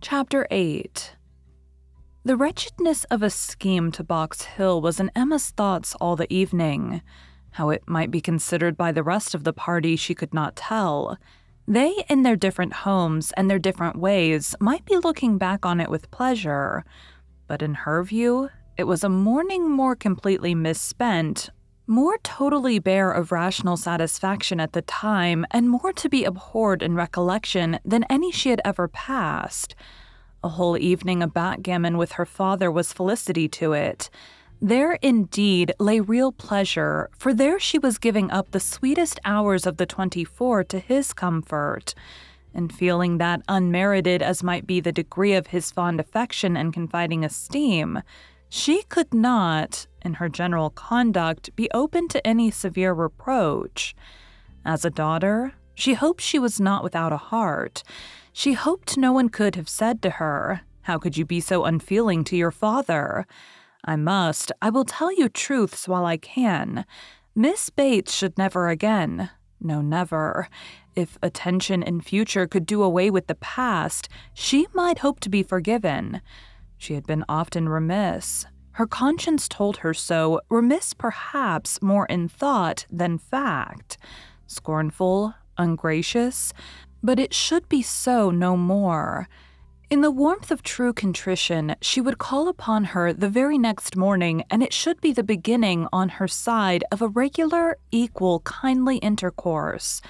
Chapter 8 The wretchedness of a scheme to Box Hill was in Emma's thoughts all the evening. How it might be considered by the rest of the party she could not tell. They, in their different homes and their different ways, might be looking back on it with pleasure. But in her view, it was a morning more completely misspent, more totally bare of rational satisfaction at the time, and more to be abhorred in recollection than any she had ever passed. A whole evening of backgammon with her father was felicity to it. There indeed lay real pleasure, for there she was giving up the sweetest hours of the twenty four to his comfort. And feeling that, unmerited as might be the degree of his fond affection and confiding esteem, she could not, in her general conduct, be open to any severe reproach. As a daughter, she hoped she was not without a heart. She hoped no one could have said to her, How could you be so unfeeling to your father? I must, I will tell you truths while I can. Miss Bates should never again, no, never. If attention in future could do away with the past, she might hope to be forgiven. She had been often remiss. Her conscience told her so, remiss perhaps more in thought than fact. Scornful, ungracious, but it should be so no more. In the warmth of true contrition, she would call upon her the very next morning, and it should be the beginning on her side of a regular, equal, kindly intercourse.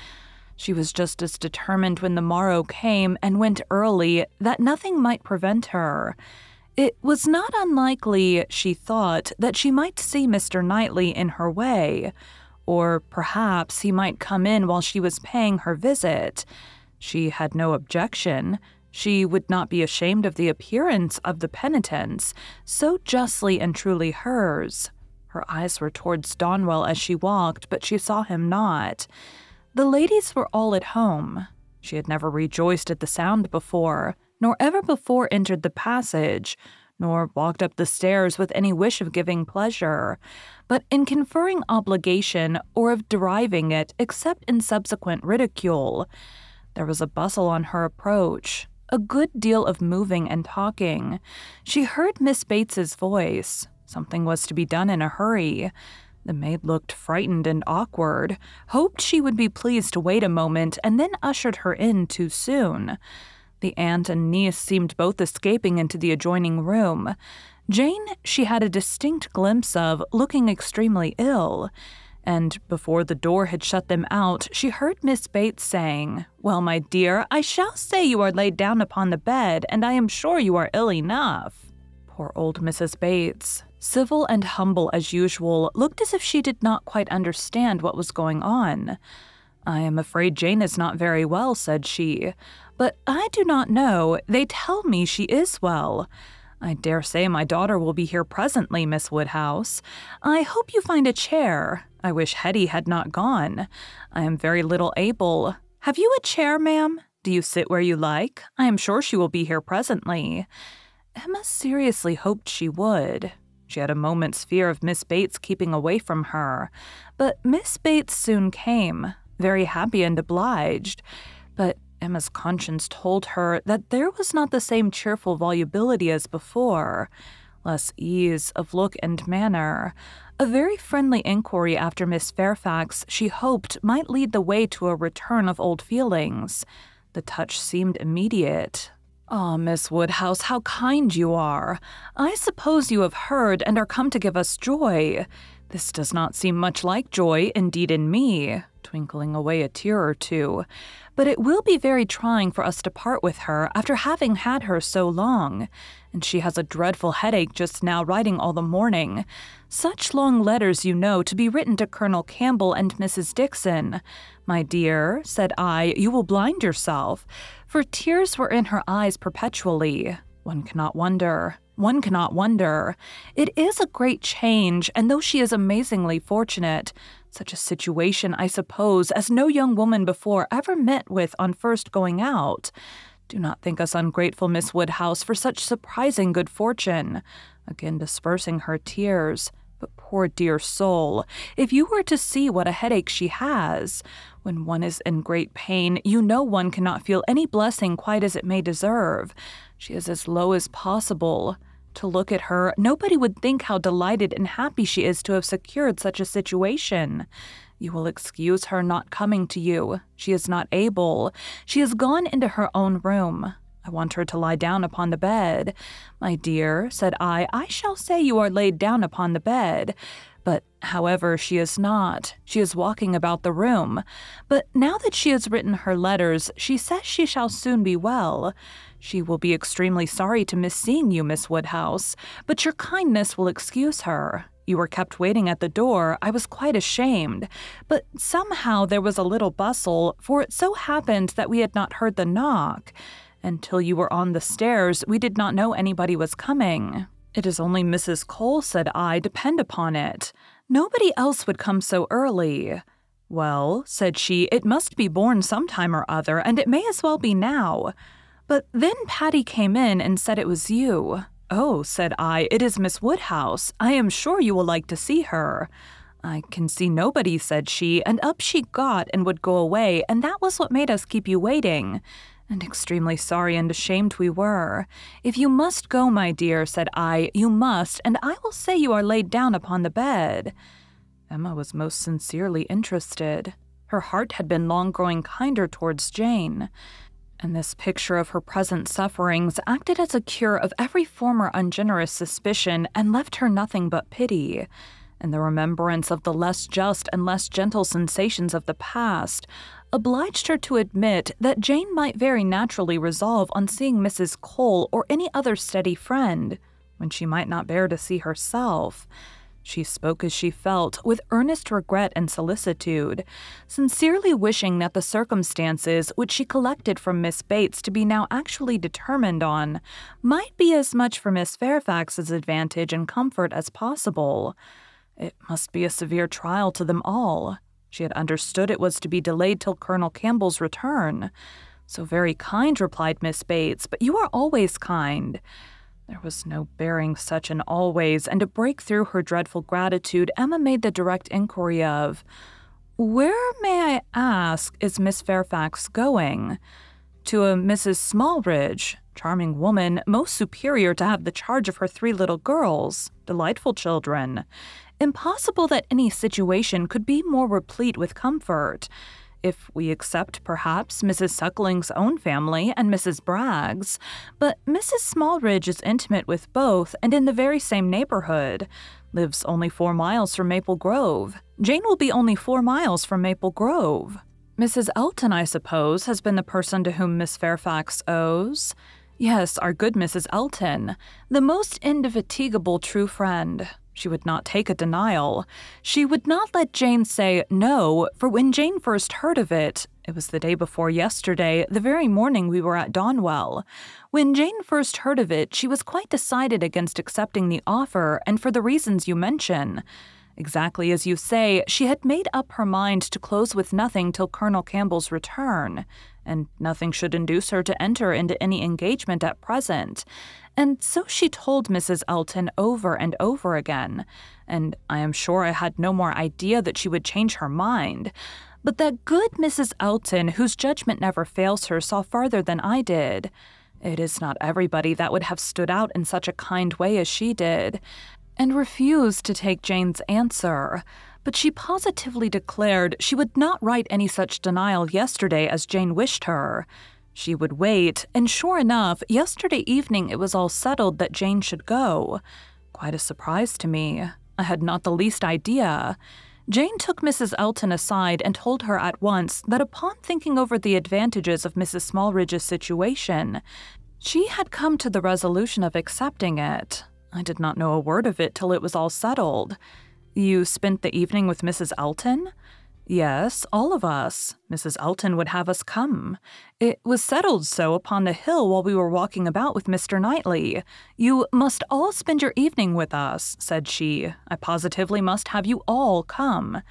She was just as determined when the morrow came and went early that nothing might prevent her. It was not unlikely, she thought, that she might see Mr. Knightley in her way, or perhaps he might come in while she was paying her visit. She had no objection. She would not be ashamed of the appearance of the penitence, so justly and truly hers. Her eyes were towards Donwell as she walked, but she saw him not. The ladies were all at home. She had never rejoiced at the sound before nor ever before entered the passage, nor walked up the stairs with any wish of giving pleasure, but in conferring obligation or of deriving it except in subsequent ridicule. There was a bustle on her approach, a good deal of moving and talking. She heard Miss Bates's voice. Something was to be done in a hurry. The maid looked frightened and awkward, hoped she would be pleased to wait a moment, and then ushered her in too soon. The aunt and niece seemed both escaping into the adjoining room. Jane, she had a distinct glimpse of, looking extremely ill. And before the door had shut them out, she heard Miss Bates saying, Well, my dear, I shall say you are laid down upon the bed, and I am sure you are ill enough. Poor old Mrs. Bates, civil and humble as usual, looked as if she did not quite understand what was going on. I am afraid Jane is not very well, said she. But I do not know. They tell me she is well. I dare say my daughter will be here presently, Miss Woodhouse. I hope you find a chair. I wish Hetty had not gone. I am very little able. Have you a chair, ma'am? Do you sit where you like? I am sure she will be here presently. Emma seriously hoped she would. She had a moment's fear of Miss Bates keeping away from her, but Miss Bates soon came, very happy and obliged. But Emma's conscience told her that there was not the same cheerful volubility as before, less ease of look and manner. A very friendly inquiry after Miss Fairfax, she hoped, might lead the way to a return of old feelings. The touch seemed immediate. Ah, oh, Miss Woodhouse, how kind you are. I suppose you have heard and are come to give us joy. This does not seem much like joy, indeed, in me, twinkling away a tear or two. But it will be very trying for us to part with her after having had her so long. And she has a dreadful headache just now, writing all the morning. Such long letters, you know, to be written to Colonel Campbell and Mrs. Dixon. My dear, said I, you will blind yourself. For tears were in her eyes perpetually. One cannot wonder. One cannot wonder. It is a great change, and though she is amazingly fortunate, such a situation, I suppose, as no young woman before ever met with on first going out. Do not think us ungrateful, Miss Woodhouse, for such surprising good fortune. Again dispersing her tears. But poor dear soul, if you were to see what a headache she has, when one is in great pain, you know one cannot feel any blessing quite as it may deserve. She is as low as possible. To look at her, nobody would think how delighted and happy she is to have secured such a situation. You will excuse her not coming to you. She is not able. She has gone into her own room. I want her to lie down upon the bed. My dear, said I, I shall say you are laid down upon the bed. But, however, she is not. She is walking about the room. But now that she has written her letters, she says she shall soon be well. She will be extremely sorry to miss seeing you, Miss Woodhouse, but your kindness will excuse her. You were kept waiting at the door. I was quite ashamed. But somehow there was a little bustle, for it so happened that we had not heard the knock. Until you were on the stairs, we did not know anybody was coming. It is only Mrs. Cole, said I, depend upon it. Nobody else would come so early. Well, said she, it must be born some time or other, and it may as well be now. But then Patty came in and said it was you. Oh, said I, it is Miss Woodhouse. I am sure you will like to see her. I can see nobody, said she, and up she got and would go away, and that was what made us keep you waiting and extremely sorry and ashamed we were. If you must go, my dear, said I, you must, and I will say you are laid down upon the bed. Emma was most sincerely interested. Her heart had been long growing kinder towards Jane, and this picture of her present sufferings acted as a cure of every former ungenerous suspicion and left her nothing but pity. And the remembrance of the less just and less gentle sensations of the past obliged her to admit that Jane might very naturally resolve on seeing Mrs. Cole or any other steady friend, when she might not bear to see herself. She spoke as she felt, with earnest regret and solicitude, sincerely wishing that the circumstances which she collected from Miss Bates to be now actually determined on might be as much for Miss Fairfax's advantage and comfort as possible. It must be a severe trial to them all. She had understood it was to be delayed till Colonel Campbell's return. So very kind, replied Miss Bates, but you are always kind. There was no bearing such an always, and to break through her dreadful gratitude, Emma made the direct inquiry of, Where, may I ask, is Miss Fairfax going? To a Mrs. Smallridge, charming woman, most superior to have the charge of her three little girls, delightful children. Impossible that any situation could be more replete with comfort. If we except, perhaps, Mrs. Suckling's own family and Mrs. Bragg's, but Mrs. Smallridge is intimate with both and in the very same neighborhood. Lives only four miles from Maple Grove. Jane will be only four miles from Maple Grove. Mrs. Elton, I suppose, has been the person to whom Miss Fairfax owes. Yes, our good Mrs. Elton, the most indefatigable true friend. She would not take a denial. She would not let Jane say no, for when Jane first heard of it, it was the day before yesterday, the very morning we were at Donwell. When Jane first heard of it, she was quite decided against accepting the offer, and for the reasons you mention. Exactly as you say, she had made up her mind to close with nothing till Colonel Campbell's return, and nothing should induce her to enter into any engagement at present. And so she told Mrs. Elton over and over again, and I am sure I had no more idea that she would change her mind. But that good Mrs. Elton, whose judgment never fails her, saw farther than I did. It is not everybody that would have stood out in such a kind way as she did, and refused to take Jane's answer. But she positively declared she would not write any such denial yesterday as Jane wished her. She would wait, and sure enough, yesterday evening it was all settled that Jane should go. Quite a surprise to me. I had not the least idea. Jane took Mrs. Elton aside and told her at once that upon thinking over the advantages of Mrs. Smallridge's situation, she had come to the resolution of accepting it. I did not know a word of it till it was all settled. You spent the evening with Mrs. Elton? Yes, all of us. Mrs. Elton would have us come. It was settled so upon the hill while we were walking about with Mr. Knightley. You must all spend your evening with us, said she. I positively must have you all come.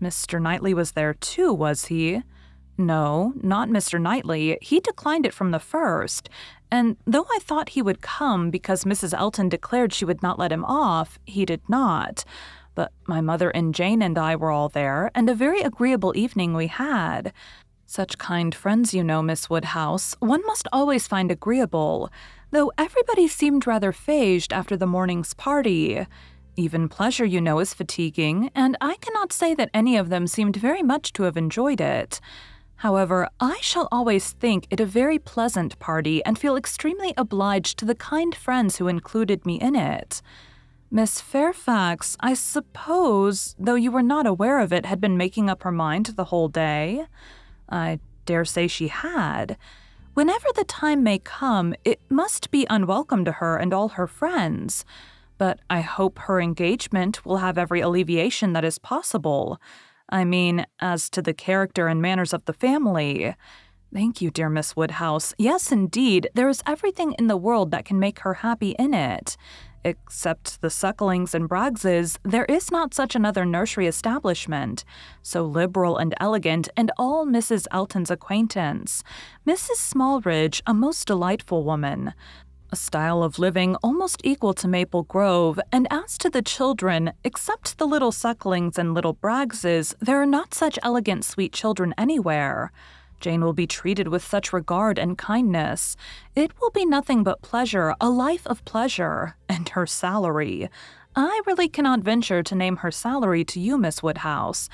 Mr. Knightley was there too, was he? No, not Mr. Knightley. He declined it from the first. And though I thought he would come because Mrs. Elton declared she would not let him off, he did not. But my mother and Jane and I were all there, and a very agreeable evening we had. Such kind friends, you know, Miss Woodhouse, one must always find agreeable, though everybody seemed rather phased after the morning's party. Even pleasure, you know, is fatiguing, and I cannot say that any of them seemed very much to have enjoyed it. However, I shall always think it a very pleasant party and feel extremely obliged to the kind friends who included me in it. Miss Fairfax, I suppose, though you were not aware of it, had been making up her mind the whole day? I dare say she had. Whenever the time may come, it must be unwelcome to her and all her friends. But I hope her engagement will have every alleviation that is possible. I mean, as to the character and manners of the family. Thank you, dear Miss Woodhouse. Yes, indeed, there is everything in the world that can make her happy in it. Except the Sucklings and Braggses, there is not such another nursery establishment, so liberal and elegant, and all Mrs. Elton's acquaintance. Mrs. Smallridge, a most delightful woman a style of living almost equal to Maple Grove, and as to the children, except the little Sucklings and little Braggses, there are not such elegant, sweet children anywhere. Jane will be treated with such regard and kindness. It will be nothing but pleasure, a life of pleasure, and her salary. I really cannot venture to name her salary to you, Miss Woodhouse.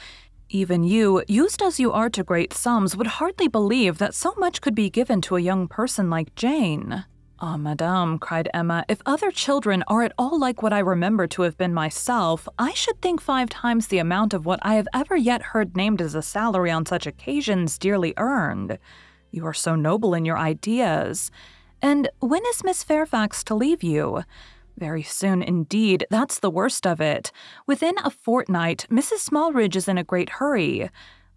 Even you, used as you are to great sums, would hardly believe that so much could be given to a young person like Jane. Ah, madame, cried Emma, if other children are at all like what I remember to have been myself, I should think five times the amount of what I have ever yet heard named as a salary on such occasions dearly earned. You are so noble in your ideas. And when is Miss Fairfax to leave you? Very soon indeed, that's the worst of it. Within a fortnight, Mrs. Smallridge is in a great hurry.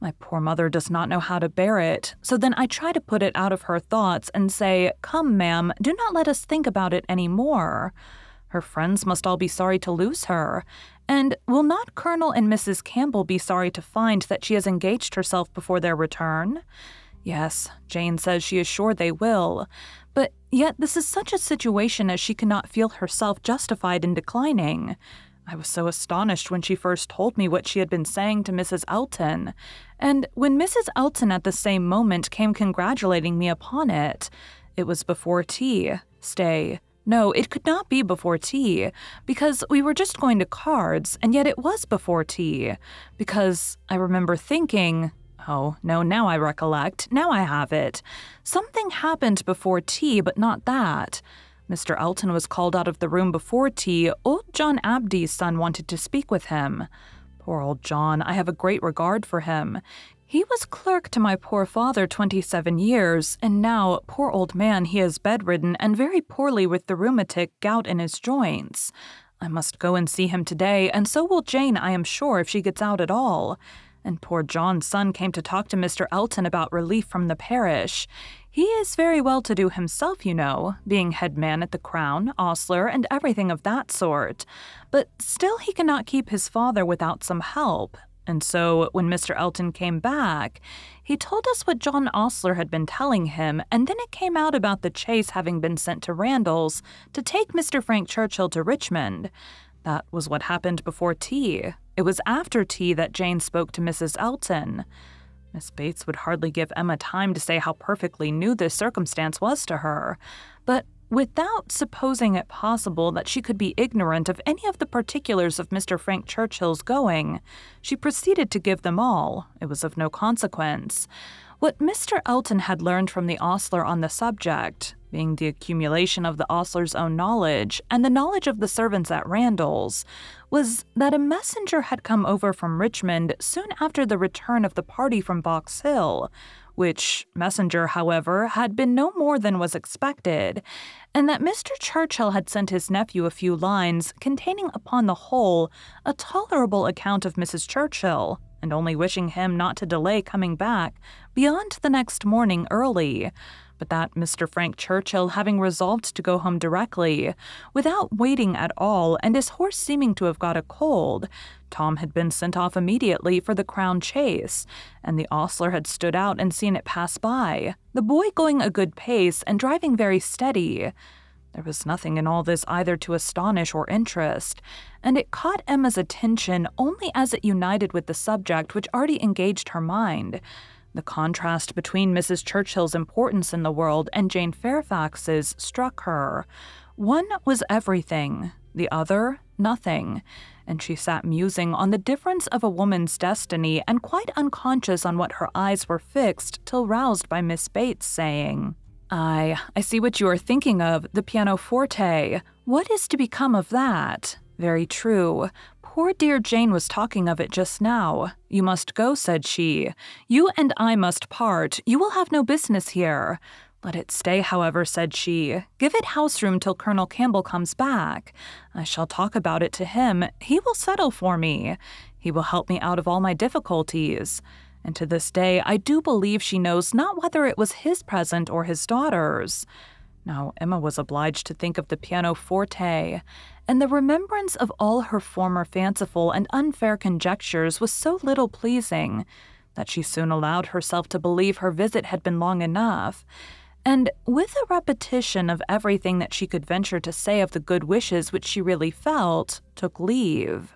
My poor mother does not know how to bear it, so then I try to put it out of her thoughts and say, Come, ma'am, do not let us think about it any more. Her friends must all be sorry to lose her. And will not Colonel and Mrs. Campbell be sorry to find that she has engaged herself before their return? Yes, Jane says she is sure they will. But yet this is such a situation as she cannot feel herself justified in declining. I was so astonished when she first told me what she had been saying to Mrs. Elton, and when Mrs. Elton at the same moment came congratulating me upon it. It was before tea. Stay. No, it could not be before tea, because we were just going to cards, and yet it was before tea, because I remember thinking, Oh, no, now I recollect. Now I have it. Something happened before tea, but not that. Mr. Elton was called out of the room before tea. Old John Abdy's son wanted to speak with him. Poor old John, I have a great regard for him. He was clerk to my poor father 27 years, and now, poor old man, he is bedridden and very poorly with the rheumatic gout in his joints. I must go and see him today, and so will Jane, I am sure, if she gets out at all. And poor John's son came to talk to Mr. Elton about relief from the parish. He is very well to do himself, you know, being head man at the Crown, Ostler, and everything of that sort. But still, he cannot keep his father without some help. And so, when Mr. Elton came back, he told us what John Ostler had been telling him, and then it came out about the chase having been sent to Randalls to take Mr. Frank Churchill to Richmond. That was what happened before tea. It was after tea that Jane spoke to Mrs. Elton. Miss Bates would hardly give Emma time to say how perfectly new this circumstance was to her, but without supposing it possible that she could be ignorant of any of the particulars of Mr. Frank Churchill's going, she proceeded to give them all. It was of no consequence. What Mr. Elton had learned from the ostler on the subject, being the accumulation of the ostler's own knowledge and the knowledge of the servants at Randalls, was that a messenger had come over from Richmond soon after the return of the party from Box Hill, which messenger, however, had been no more than was expected, and that Mr. Churchill had sent his nephew a few lines containing, upon the whole, a tolerable account of Mrs. Churchill, and only wishing him not to delay coming back beyond the next morning early but that Mr. Frank Churchill having resolved to go home directly, without waiting at all, and his horse seeming to have got a cold, Tom had been sent off immediately for the crown chase, and the ostler had stood out and seen it pass by, the boy going a good pace and driving very steady. There was nothing in all this either to astonish or interest, and it caught Emma's attention only as it united with the subject which already engaged her mind. The contrast between Mrs. Churchill's importance in the world and Jane Fairfax's struck her. One was everything, the other, nothing, and she sat musing on the difference of a woman's destiny and quite unconscious on what her eyes were fixed till roused by Miss Bates saying, I, I see what you are thinking of, the pianoforte. What is to become of that? Very true. Poor dear Jane was talking of it just now. You must go, said she. You and I must part. You will have no business here. Let it stay, however, said she. Give it house room till Colonel Campbell comes back. I shall talk about it to him. He will settle for me. He will help me out of all my difficulties. And to this day, I do believe she knows not whether it was his present or his daughter's. Now, Emma was obliged to think of the pianoforte, and the remembrance of all her former fanciful and unfair conjectures was so little pleasing that she soon allowed herself to believe her visit had been long enough, and with a repetition of everything that she could venture to say of the good wishes which she really felt, took leave.